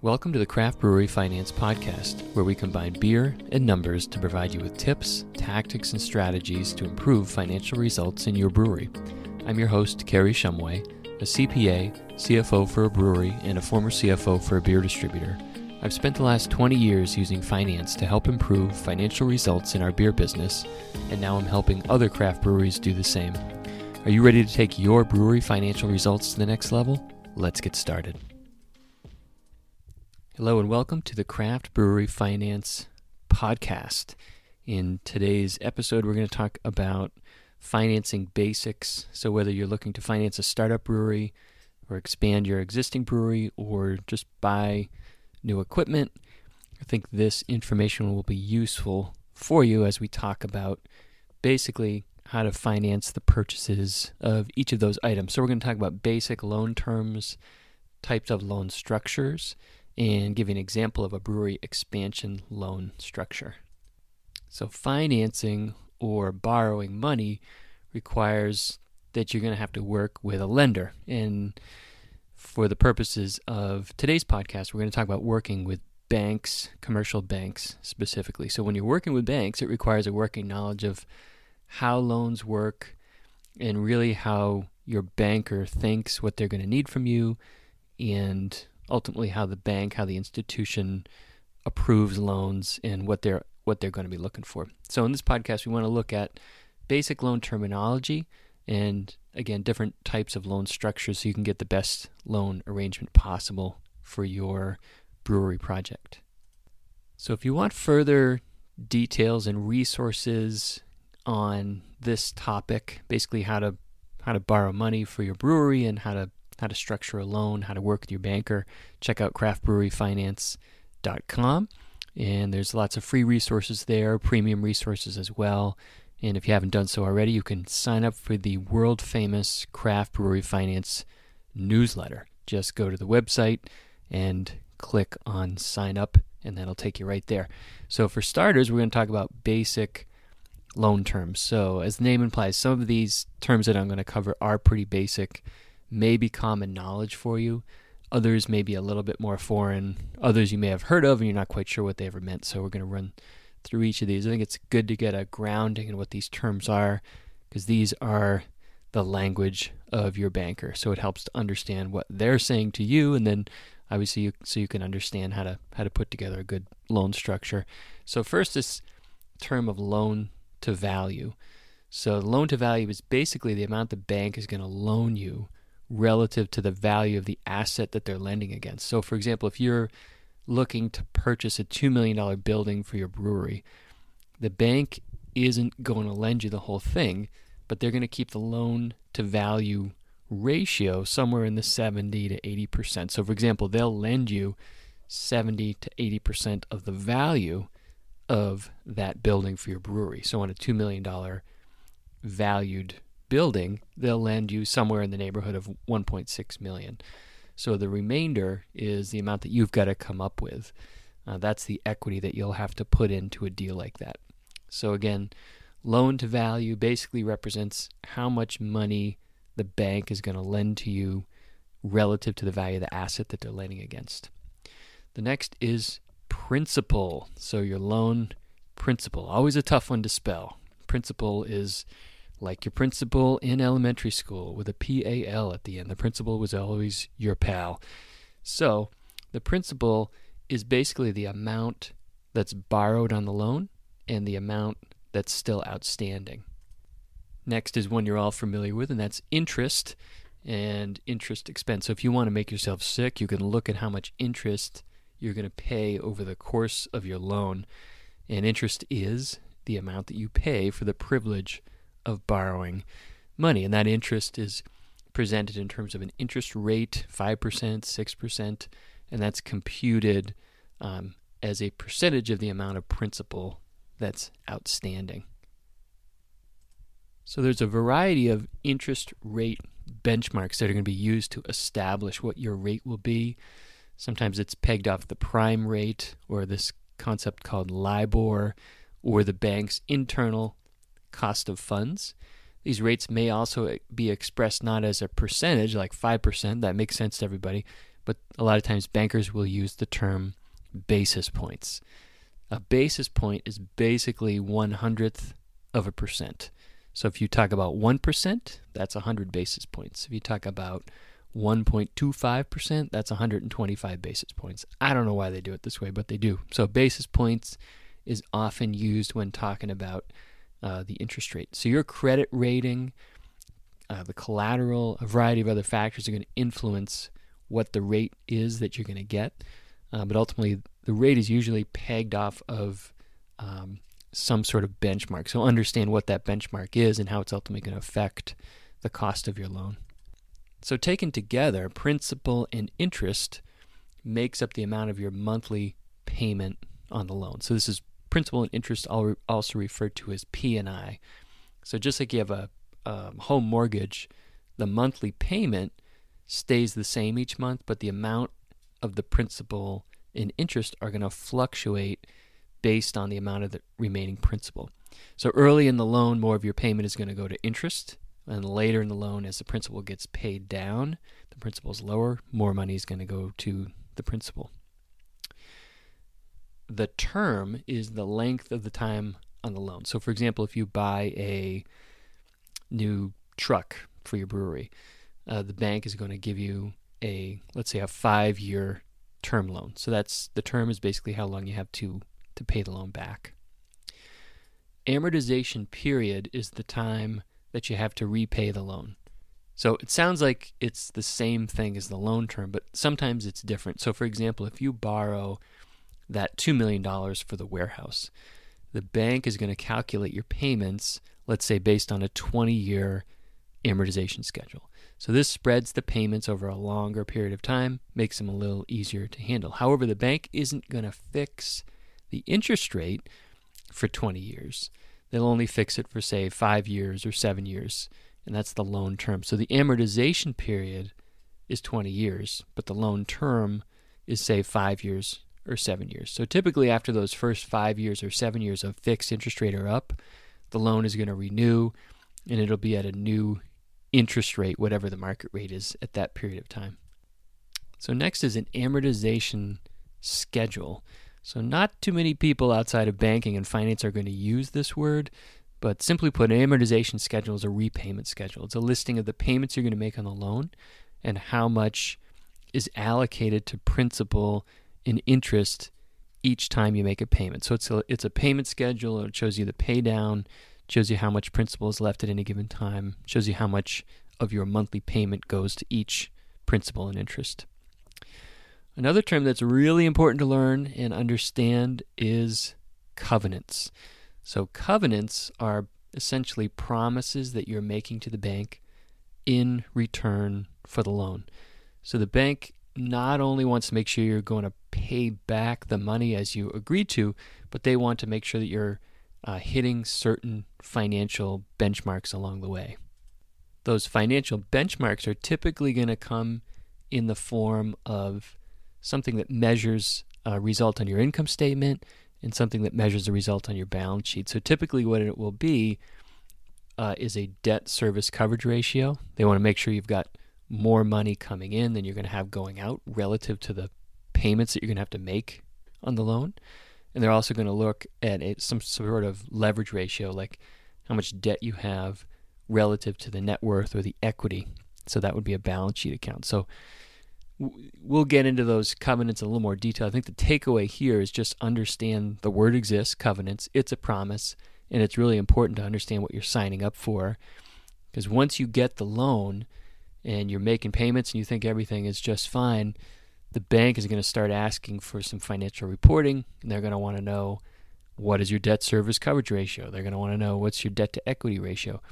Welcome to the Craft Brewery Finance Podcast, where we combine beer and numbers to provide you with tips, tactics, and strategies to improve financial results in your brewery. I'm your host, Kary Shumway, a CPA, CFO for a brewery, and a former CFO for a beer distributor. I've spent the last 20 years using finance to help improve financial results in our beer business, and now I'm helping other craft breweries do the same. Are you ready to take your brewery financial results to the next level? Let's get started. Hello, and welcome to the Craft Brewery Finance Podcast. In today's episode, we're going to talk about financing basics. So, whether you're looking to finance a startup brewery, or expand your existing brewery, or just buy new equipment, I think this information will be useful for you as we talk about basically how to finance the purchases of each of those items. So, we're going to talk about basic loan terms, types of loan structures and give an example of a brewery expansion loan structure. So, financing or borrowing money requires that you're going to have to work with a lender. And for the purposes of today's podcast, we're going to talk about working with banks, commercial banks specifically. So, when you're working with banks, it requires a working knowledge of how loans work and really how your banker thinks what they're going to need from you and ultimately how the bank, how the institution approves loans and what they're what they're going to be looking for. So in this podcast we want to look at basic loan terminology and again different types of loan structures so you can get the best loan arrangement possible for your brewery project. So if you want further details and resources on this topic, basically how to how to borrow money for your brewery and how to how to structure a loan, how to work with your banker, check out craftbreweryfinance.com. And there's lots of free resources there, premium resources as well. And if you haven't done so already, you can sign up for the world famous Craft Brewery Finance newsletter. Just go to the website and click on sign up, and that'll take you right there. So, for starters, we're going to talk about basic loan terms. So, as the name implies, some of these terms that I'm going to cover are pretty basic may be common knowledge for you. Others may be a little bit more foreign. Others you may have heard of and you're not quite sure what they ever meant. So we're going to run through each of these. I think it's good to get a grounding in what these terms are because these are the language of your banker. So it helps to understand what they're saying to you and then obviously you, so you can understand how to how to put together a good loan structure. So first this term of loan to value. So loan to value is basically the amount the bank is going to loan you relative to the value of the asset that they're lending against. So, for example, if you're looking to purchase a $2 million building for your brewery, the bank isn't going to lend you the whole thing, but they're going to keep the loan to value ratio somewhere in the 70 to 80%. So, for example, they'll lend you 70 to 80% of the value of that building for your brewery. So, on a $2 million valued building, they'll lend you somewhere in the neighborhood of 1.6 million. So the remainder is the amount that you've got to come up with. Uh, that's the equity that you'll have to put into a deal like that. So again, loan to value basically represents how much money the bank is going to lend to you relative to the value of the asset that they're lending against. The next is principal. So your loan principal, always a tough one to spell. Principal is like your principal in elementary school with a PAL at the end. The principal was always your pal. So, the principal is basically the amount that's borrowed on the loan and the amount that's still outstanding. Next is one you're all familiar with, and that's interest and interest expense. So, if you want to make yourself sick, you can look at how much interest you're going to pay over the course of your loan. And interest is the amount that you pay for the privilege of borrowing money. And that interest is presented in terms of an interest rate 5%, 6%, and that's computed um, as a percentage of the amount of principal that's outstanding. So there's a variety of interest rate benchmarks that are going to be used to establish what your rate will be. Sometimes it's pegged off the prime rate or this concept called LIBOR or the bank's internal cost of funds. These rates may also be expressed not as a percentage, like 5%, that makes sense to everybody, but a lot of times bankers will use the term basis points. A basis point is basically one hundredth of a percent. So if you talk about 1%, that's 100 basis points. If you talk about 1.25%, that's 125 basis points. I don't know why they do it this way, but they do. So basis points is often used when talking about uh, the interest rate. So your credit rating, uh, the collateral, a variety of other factors are going to influence what the rate is that you're going to get. Uh, but ultimately, the rate is usually pegged off of um, some sort of benchmark. So understand what that benchmark is and how it's ultimately going to affect the cost of your loan. So taken together, principal and interest makes up the amount of your monthly payment on the loan. So this is principal and interest also referred to as P&I. So just like you have a um, home mortgage, the monthly payment stays the same each month, but the amount of the principal and interest are going to fluctuate based on the amount of the remaining principal. So early in the loan, more of your payment is going to go to interest, and later in the loan, as the principal gets paid down, the principal is lower, more money is going to go to the principal. The term is the length of the time on the loan. So, for example, if you buy a new truck for your brewery, uh, the bank is going to give you a, let's say, a five year term loan. So that's the term is basically how long you have to to pay the loan back. Amortization period is the time that you have to repay the loan. So it sounds like it's the same thing as the loan term, but sometimes it's different. So, for example, if you borrow that $2 million for the warehouse, the bank is going to calculate your payments, let's say, based on a 20 year amortization schedule. So this spreads the payments over a longer period of time, makes them a little easier to handle. However, the bank isn't going to fix the interest rate for 20 years. They'll only fix it for, say, five years or seven years, and that's the loan term. So the amortization period is 20 years, but the loan term is, say, five years or seven years. So typically, after those first five years or seven years of fixed interest rate are up, the loan is going to renew and it'll be at a new interest rate, whatever the market rate is at that period of time. So, next is an amortization schedule. So, not too many people outside of banking and finance are going to use this word, but simply put, an amortization schedule is a repayment schedule. It's a listing of the payments you're going to make on the loan and how much is allocated to principal and interest each time you make a payment. So it's a, it's a payment schedule. It shows you the pay down, shows you how much principal is left at any given time, shows you how much of your monthly payment goes to each principal and interest. Another term that's really important to learn and understand is covenants. So, covenants are essentially promises that you're making to the bank in return for the loan. So, the bank not only wants to make sure you're going to pay back the money as you agreed to, but they want to make sure that you're uh, hitting certain financial benchmarks along the way. Those financial benchmarks are typically going to come in the form of something that measures a result on your income statement and something that measures a result on your balance sheet. So typically, what it will be uh, is a debt service coverage ratio. They want to make sure you've got more money coming in than you're going to have going out relative to the payments that you're going to have to make on the loan. And they're also going to look at a, some sort of leverage ratio, like how much debt you have relative to the net worth or the equity. So that would be a balance sheet account. So we'll get into those covenants in a little more detail. I think the takeaway here is just understand the word exists, covenants. It's a promise, and it's really important to understand what you're signing up for. Because once you get the loan and you're making payments and you think everything is just fine, the bank is going to start asking for some financial reporting, and they're going to want to know what is your debt service coverage ratio. They're going to want to know what's your debt to equity ratio.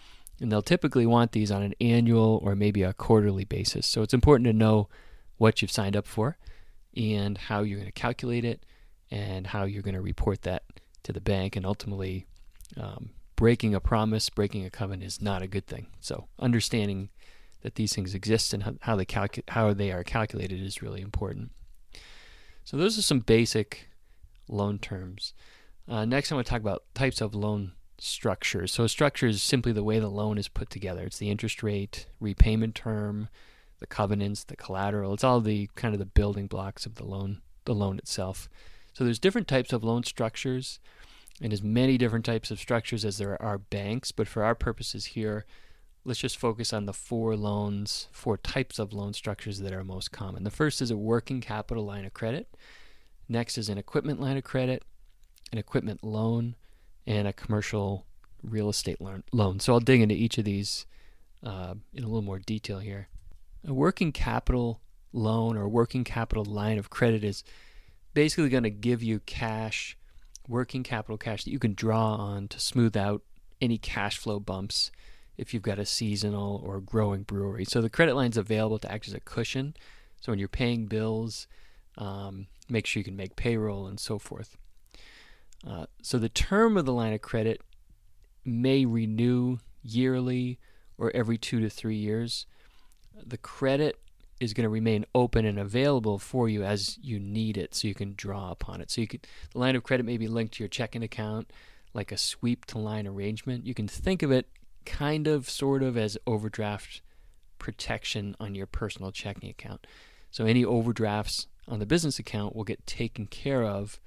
And they'll typically want these on an annual or maybe a quarterly basis. So it's important to know what you've signed up for and how you're going to calculate it and how you're going to report that to the bank. And ultimately, um, breaking a promise, breaking a covenant is not a good thing. So understanding that these things exist and how they calcu- how they are calculated is really important. So those are some basic loan terms. Uh, next, I'm going to talk about types of loan structures. So a structure is simply the way the loan is put together. It's the interest rate, repayment term, the covenants, the collateral. It's all the kind of the building blocks of the loan, the loan itself. So there's different types of loan structures and as many different types of structures as there are banks, but for our purposes here, let's just focus on the four loans, four types of loan structures that are most common. The first is a working capital line of credit. Next is an equipment line of credit, an equipment loan, and a commercial real estate loan. So I'll dig into each of these uh, in a little more detail here. A working capital loan or working capital line of credit is basically going to give you cash, working capital cash that you can draw on to smooth out any cash flow bumps if you've got a seasonal or growing brewery. So the credit line is available to act as a cushion. So when you're paying bills, um, make sure you can make payroll and so forth. Uh, so the term of the line of credit may renew yearly or every two to three years. The credit is going to remain open and available for you as you need it, so you can draw upon it. So you could the line of credit may be linked to your checking account, like a sweep to line arrangement. You can think of it kind of, sort of, as overdraft protection on your personal checking account. So any overdrafts on the business account will get taken care of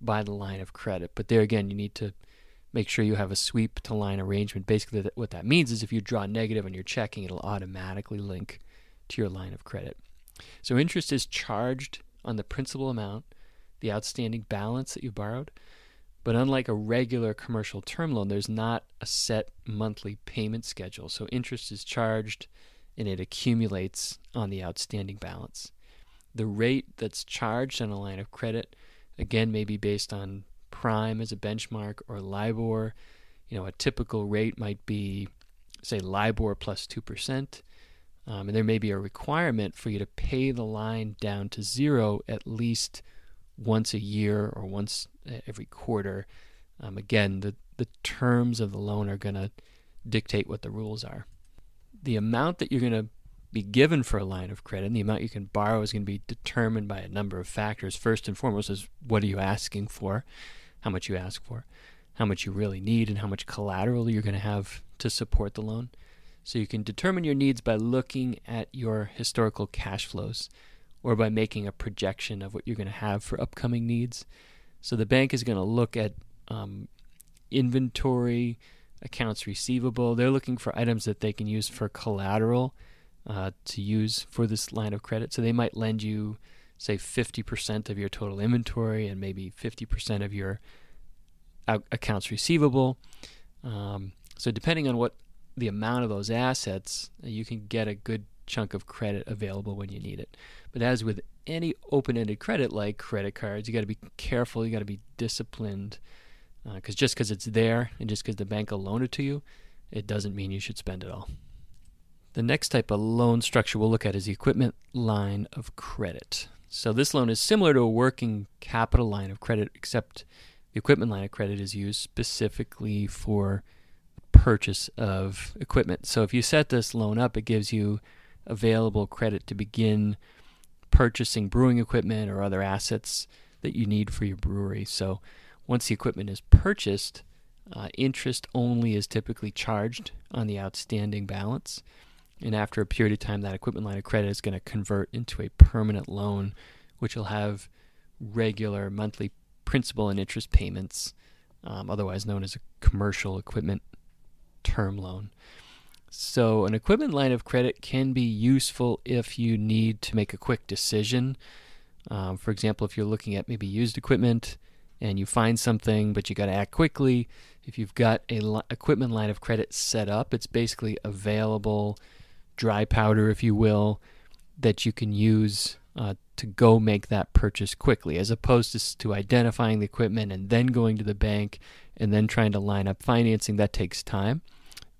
by the line of credit. But there again, you need to make sure you have a sweep to line arrangement. Basically, what that means is if you draw negative on your checking, it'll automatically link to your line of credit. So interest is charged on the principal amount, the outstanding balance that you borrowed. But unlike a regular commercial term loan, there's not a set monthly payment schedule. So interest is charged and it accumulates on the outstanding balance. The rate that's charged on a line of credit, again, may be based on prime as a benchmark or LIBOR. You know, a typical rate might be, say, LIBOR plus 2%. Um, and there may be a requirement for you to pay the line down to zero at least once a year or once every quarter. Um, again, the, the terms of the loan are going to dictate what the rules are. The amount that you're going to be given for a line of credit and the amount you can borrow is going to be determined by a number of factors. First and foremost is what are you asking for? how much you ask for, how much you really need, and how much collateral you're going to have to support the loan. So you can determine your needs by looking at your historical cash flows or by making a projection of what you're going to have for upcoming needs. So the bank is going to look at um, inventory, accounts receivable. They're looking for items that they can use for collateral uh, to use for this line of credit. So they might lend you say 50% of your total inventory and maybe 50% of your accounts receivable. Um, so, depending on what the amount of those assets, you can get a good chunk of credit available when you need it. But as with any open ended credit like credit cards, you got to be careful, you got to be disciplined. Because uh, just because it's there and just because the bank will loan it to you, it doesn't mean you should spend it all. The next type of loan structure we'll look at is the equipment line of credit. So this loan is similar to a working capital line of credit, except the equipment line of credit is used specifically for purchase of equipment. So if you set this loan up, it gives you available credit to begin purchasing brewing equipment or other assets that you need for your brewery. So once the equipment is purchased, uh, interest only is typically charged on the outstanding balance. And after a period of time, that equipment line of credit is going to convert into a permanent loan, which will have regular monthly principal and interest payments, um, otherwise known as a commercial equipment term loan. So, an equipment line of credit can be useful if you need to make a quick decision. Um, for example, if you're looking at maybe used equipment and you find something, but you got to act quickly. If you've got a li- equipment line of credit set up, it's basically available dry powder, if you will, that you can use uh, to go make that purchase quickly, as opposed to, to identifying the equipment and then going to the bank and then trying to line up financing. That takes time.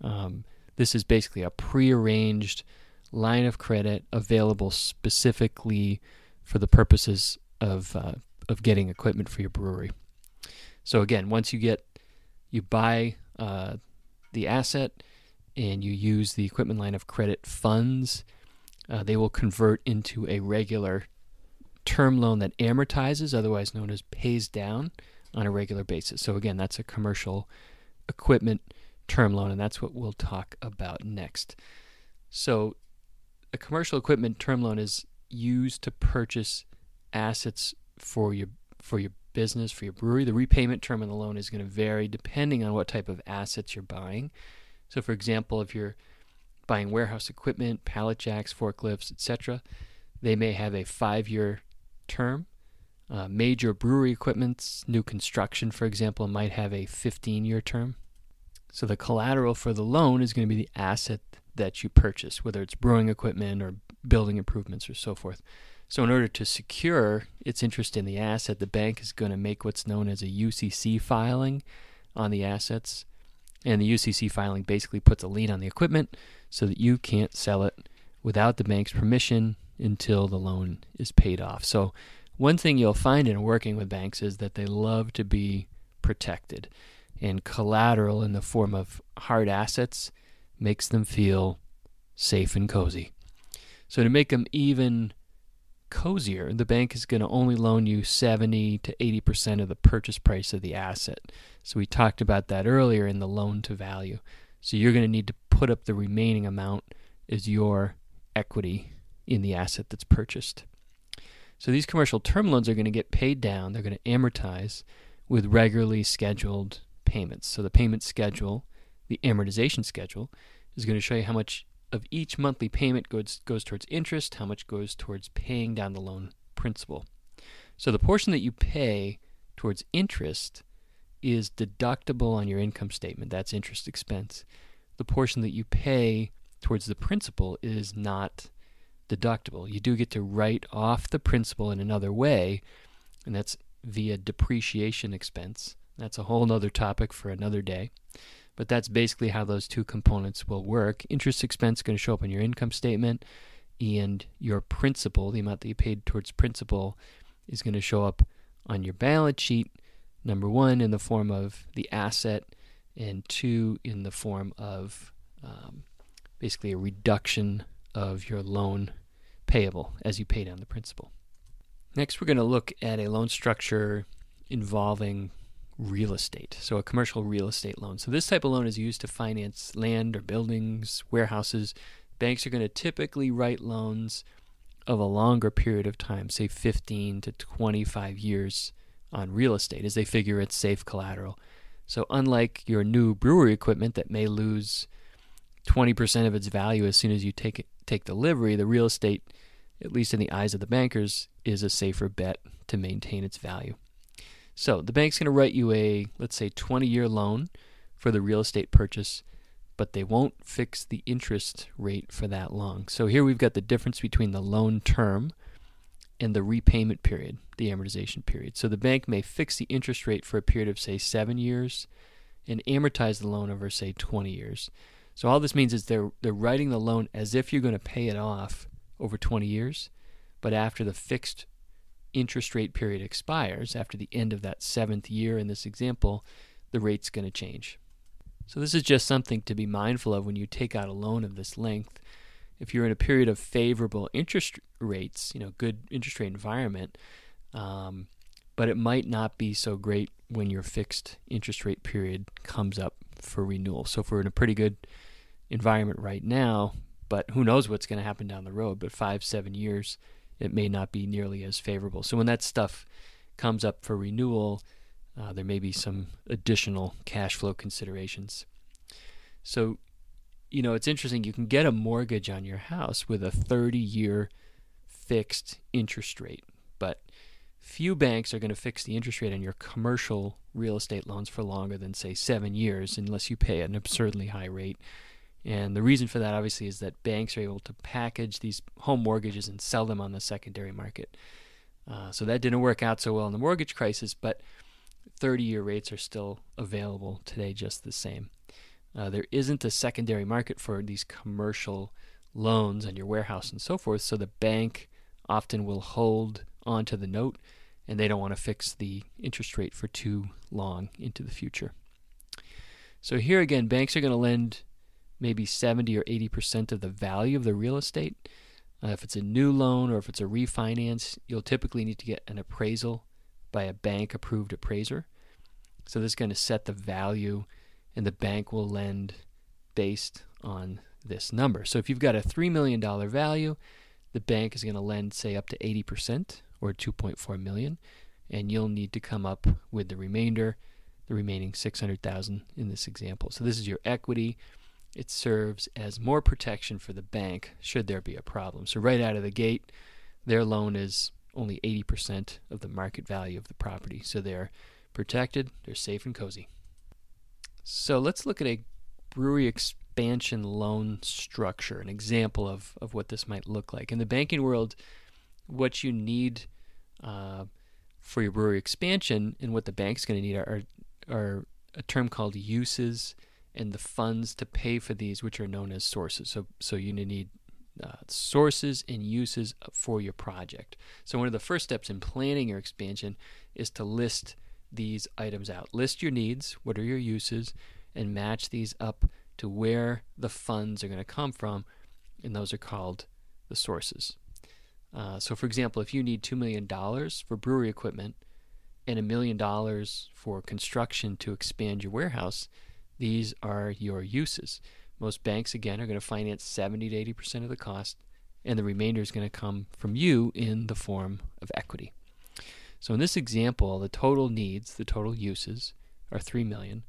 Um, this is basically a prearranged line of credit available specifically for the purposes of uh, of getting equipment for your brewery. So again, once you get you buy uh, the asset, and you use the equipment line of credit funds, uh, they will convert into a regular term loan that amortizes, otherwise known as pays down on a regular basis. So, again, that's a commercial equipment term loan, and that's what we'll talk about next. So, a commercial equipment term loan is used to purchase assets for your for your business for your brewery. The repayment term on the loan is going to vary depending on what type of assets you're buying. So, for example, if you're buying warehouse equipment, pallet jacks, forklifts, etc., they may have a five-year term. Uh, major brewery equipments, new construction, for example, might have a 15-year term. So the collateral for the loan is going to be the asset that you purchase, whether it's brewing equipment or building improvements or so forth. So, in order to secure its interest in the asset, the bank is going to make what's known as a UCC filing on the assets. And the UCC filing basically puts a lien on the equipment so that you can't sell it without the bank's permission until the loan is paid off. So, one thing you'll find in working with banks is that they love to be protected, and collateral in the form of hard assets makes them feel safe and cozy. So, to make them even cozier, the bank is going to only loan you 70 to 80% of the purchase price of the asset. So we talked about that earlier in the loan to value. So you're going to need to put up the remaining amount as your equity in the asset that's purchased. So these commercial term loans are going to get paid down, they're going to amortize with regularly scheduled payments. So the payment schedule, the amortization schedule, is going to show you how much of each monthly payment goes, goes towards interest, how much goes towards paying down the loan principal. So the portion that you pay towards interest is deductible on your income statement. That's interest expense. The portion that you pay towards the principal is not deductible. You do get to write off the principal in another way, and that's via depreciation expense. That's a whole other topic for another day. But that's basically how those two components will work. Interest expense is going to show up on your income statement, and your principal, the amount that you paid towards principal, is going to show up on your balance sheet. Number one, in the form of the asset, and two, in the form of um, basically a reduction of your loan payable as you pay down the principal. Next, we're going to look at a loan structure involving real estate, so a commercial real estate loan. So this type of loan is used to finance land or buildings, warehouses. Banks are going to typically write loans of a longer period of time, say 15 to 25 years on real estate, as they figure it's safe collateral. So unlike your new brewery equipment that may lose 20% of its value as soon as you take it, take delivery, the real estate, at least in the eyes of the bankers, is a safer bet to maintain its value. So the bank's going to write you a, let's say, 20 year loan for the real estate purchase, but they won't fix the interest rate for that long. So here we've got the difference between the loan term and the repayment period, the amortization period. So the bank may fix the interest rate for a period of, say, seven years and amortize the loan over, say, 20 years. So all this means is they're, they're writing the loan as if you're going to pay it off over 20 years, but after the fixed interest rate period expires, after the end of that seventh year in this example, the rate's going to change. So, this is just something to be mindful of when you take out a loan of this length. If you're in a period of favorable interest rates, you know, good interest rate environment, um, but it might not be so great when your fixed interest rate period comes up for renewal. So, if we're in a pretty good environment right now, but who knows what's going to happen down the road, but five, seven years, it may not be nearly as favorable. So when that stuff comes up for renewal, uh, there may be some additional cash flow considerations. So, you know, it's interesting. You can get a mortgage on your house with a 30 year fixed interest rate, but few banks are going to fix the interest rate on your commercial real estate loans for longer than, say, seven years unless you pay an absurdly high rate. And the reason for that, obviously, is that banks are able to package these home mortgages and sell them on the secondary market. Uh, so that didn't work out so well in the mortgage crisis, but 30 year rates are still available today just the same. Uh, there isn't a secondary market for these commercial loans on your warehouse and so forth, so the bank often will hold onto the note and they don't want to fix the interest rate for too long into the future. So here again, banks are going to lend maybe 70 or 80% of the value of the real estate. Uh, if it's a new loan or if it's a refinance, you'll typically need to get an appraisal by a bank approved appraiser. So this is going to set the value, and the bank will lend based on this number. So if you've got a $3 million value, the bank is going to lend, say, up to 80% or 2.4 million, and you'll need to come up with the remainder, the remaining 600,000 in this example. So this is your equity. It serves as more protection for the bank should there be a problem. So right out of the gate, their loan is only 80% of the market value of the property. So they're protected, they're safe and cozy. So let's look at a brewery expansion loan structure, an example of, of what this might look like. In the banking world, what you need uh, for your brewery expansion and what the bank's going to need are, are, are a term called uses and the funds to pay for these, which are known as sources. So, so you need uh, sources and uses for your project. So, one of the first steps in planning your expansion is to list these items out. List your needs, what are your uses, and match these up to where the funds are going to come from, and those are called the sources. Uh, so, for example, if you need $2 million for brewery equipment and a million dollars for construction to expand your warehouse, these are your uses. Most banks, again, are going to finance 70 to 80% of the cost, and the remainder is going to come from you in the form of equity. So in this example, the total needs, the total uses, are 3 million.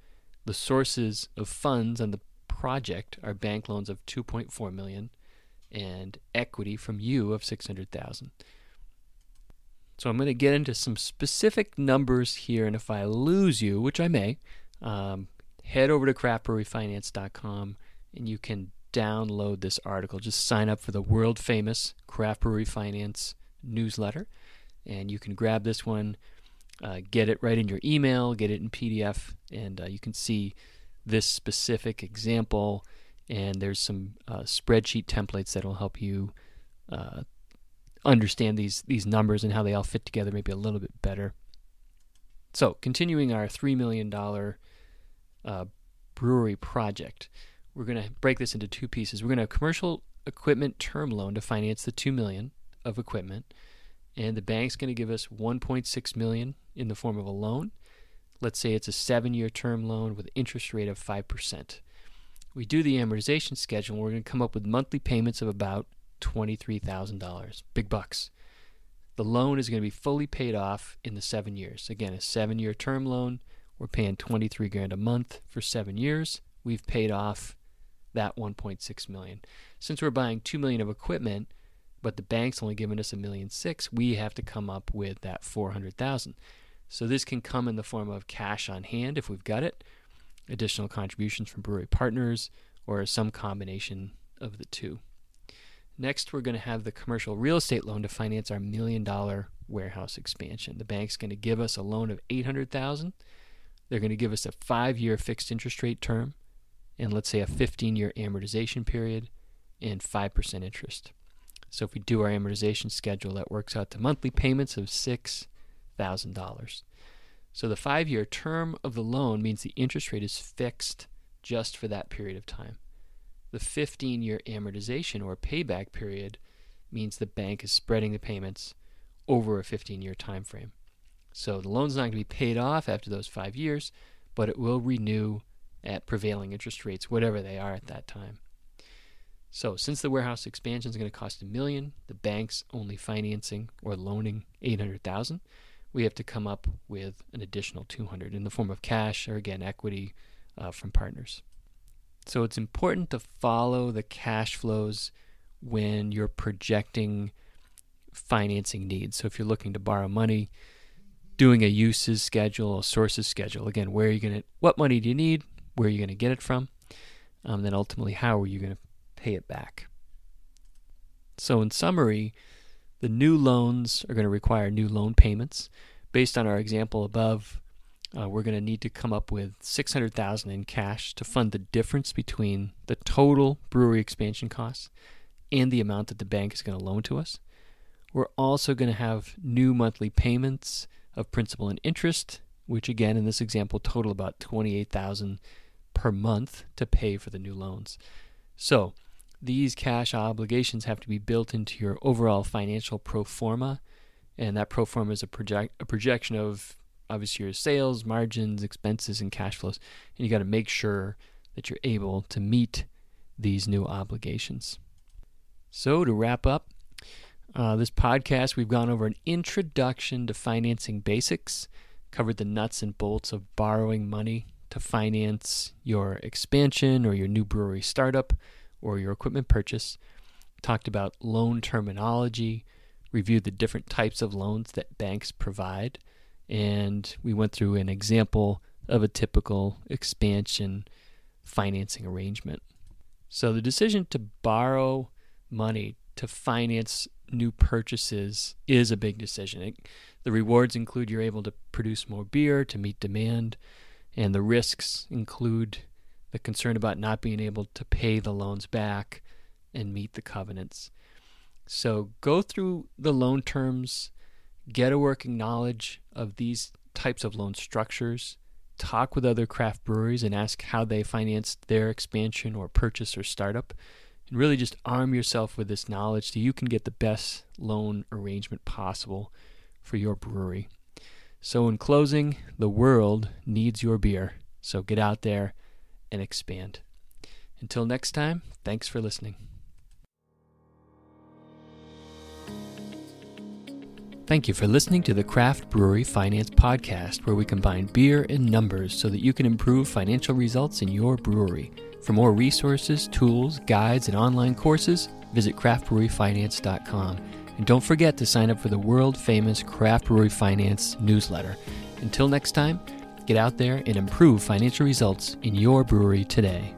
The sources of funds on the project are bank loans of 2.4 million and equity from you of 600,000. So I'm going to get into some specific numbers here, and if I lose you, which I may, um, head over to craftbreweryfinance.com and you can download this article. Just sign up for the world famous Craft Brewery Finance newsletter and you can grab this one, uh, get it right in your email, get it in PDF, and uh, you can see this specific example. And there's some uh, spreadsheet templates that will help you uh, understand these these numbers and how they all fit together maybe a little bit better. So, continuing our three million dollar uh, brewery project, we're going to break this into two pieces. We're going to have commercial equipment term loan to finance the two million of equipment and the bank's going to give us 1.6 million in the form of a loan. Let's say it's a 7-year term loan with interest rate of 5%. We do the amortization schedule and we're going to come up with monthly payments of about $23,000. Big bucks. The loan is going to be fully paid off in the 7 years. Again, a 7-year term loan, we're paying 23 grand a month for 7 years. We've paid off that 1.6 million. Since we're buying 2 million of equipment, but the bank's only giving us a million six, we have to come up with that 400,000. So this can come in the form of cash on hand if we've got it, additional contributions from brewery partners, or some combination of the two. Next, we're going to have the commercial real estate loan to finance our million dollar warehouse expansion. The bank's going to give us a loan of 800,000. They're going to give us a 5-year fixed interest rate term and let's say a 15-year amortization period and 5% interest. So if we do our amortization schedule, that works out to monthly payments of $6,000. So the five year term of the loan means the interest rate is fixed just for that period of time. The 15 year amortization or payback period means the bank is spreading the payments over a 15 year time frame. So the loan's not going to be paid off after those five years, but it will renew at prevailing interest rates, whatever they are at that time. So, since the warehouse expansion is going to cost a million, the bank's only financing or loaning 800,000, we have to come up with an additional 200 in the form of cash or again equity uh, from partners. So, it's important to follow the cash flows when you're projecting financing needs. So, if you're looking to borrow money, doing a uses schedule, a sources schedule, again, where are you going to, what money do you need, where are you going to get it from, um, then ultimately, how are you going to pay it back. So, in summary, the new loans are going to require new loan payments. Based on our example above, uh, we're going to need to come up with 600,000 in cash to fund the difference between the total brewery expansion costs and the amount that the bank is going to loan to us. We're also going to have new monthly payments of principal and interest, which again in this example total about 28,000 per month to pay for the new loans. So, these cash obligations have to be built into your overall financial pro forma, and that pro forma is a project a projection of obviously your sales, margins, expenses, and cash flows. And you got to make sure that you're able to meet these new obligations. So, to wrap up, uh, this podcast, we've gone over an introduction to financing basics, covered the nuts and bolts of borrowing money to finance your expansion or your new brewery startup or your equipment purchase, talked about loan terminology, reviewed the different types of loans that banks provide, and we went through an example of a typical expansion financing arrangement. So the decision to borrow money to finance new purchases is a big decision. It, the rewards include you're able to produce more beer to meet demand, and the risks include the concern about not being able to pay the loans back and meet the covenants. So go through the loan terms, get a working knowledge of these types of loan structures, talk with other craft breweries and ask how they financed their expansion or purchase or startup. And really just arm yourself with this knowledge so you can get the best loan arrangement possible for your brewery. So, in closing, the world needs your beer. So get out there and expand. Until next time, thanks for listening. Thank you for listening to the Craft Brewery Finance Podcast, where we combine beer and numbers so that you can improve financial results in your brewery. For more resources, tools, guides, and online courses, visit craftbreweryfinance.com. And don't forget to sign up for the world famous Craft Brewery Finance newsletter. Until next time, get out there and improve financial results in your brewery today.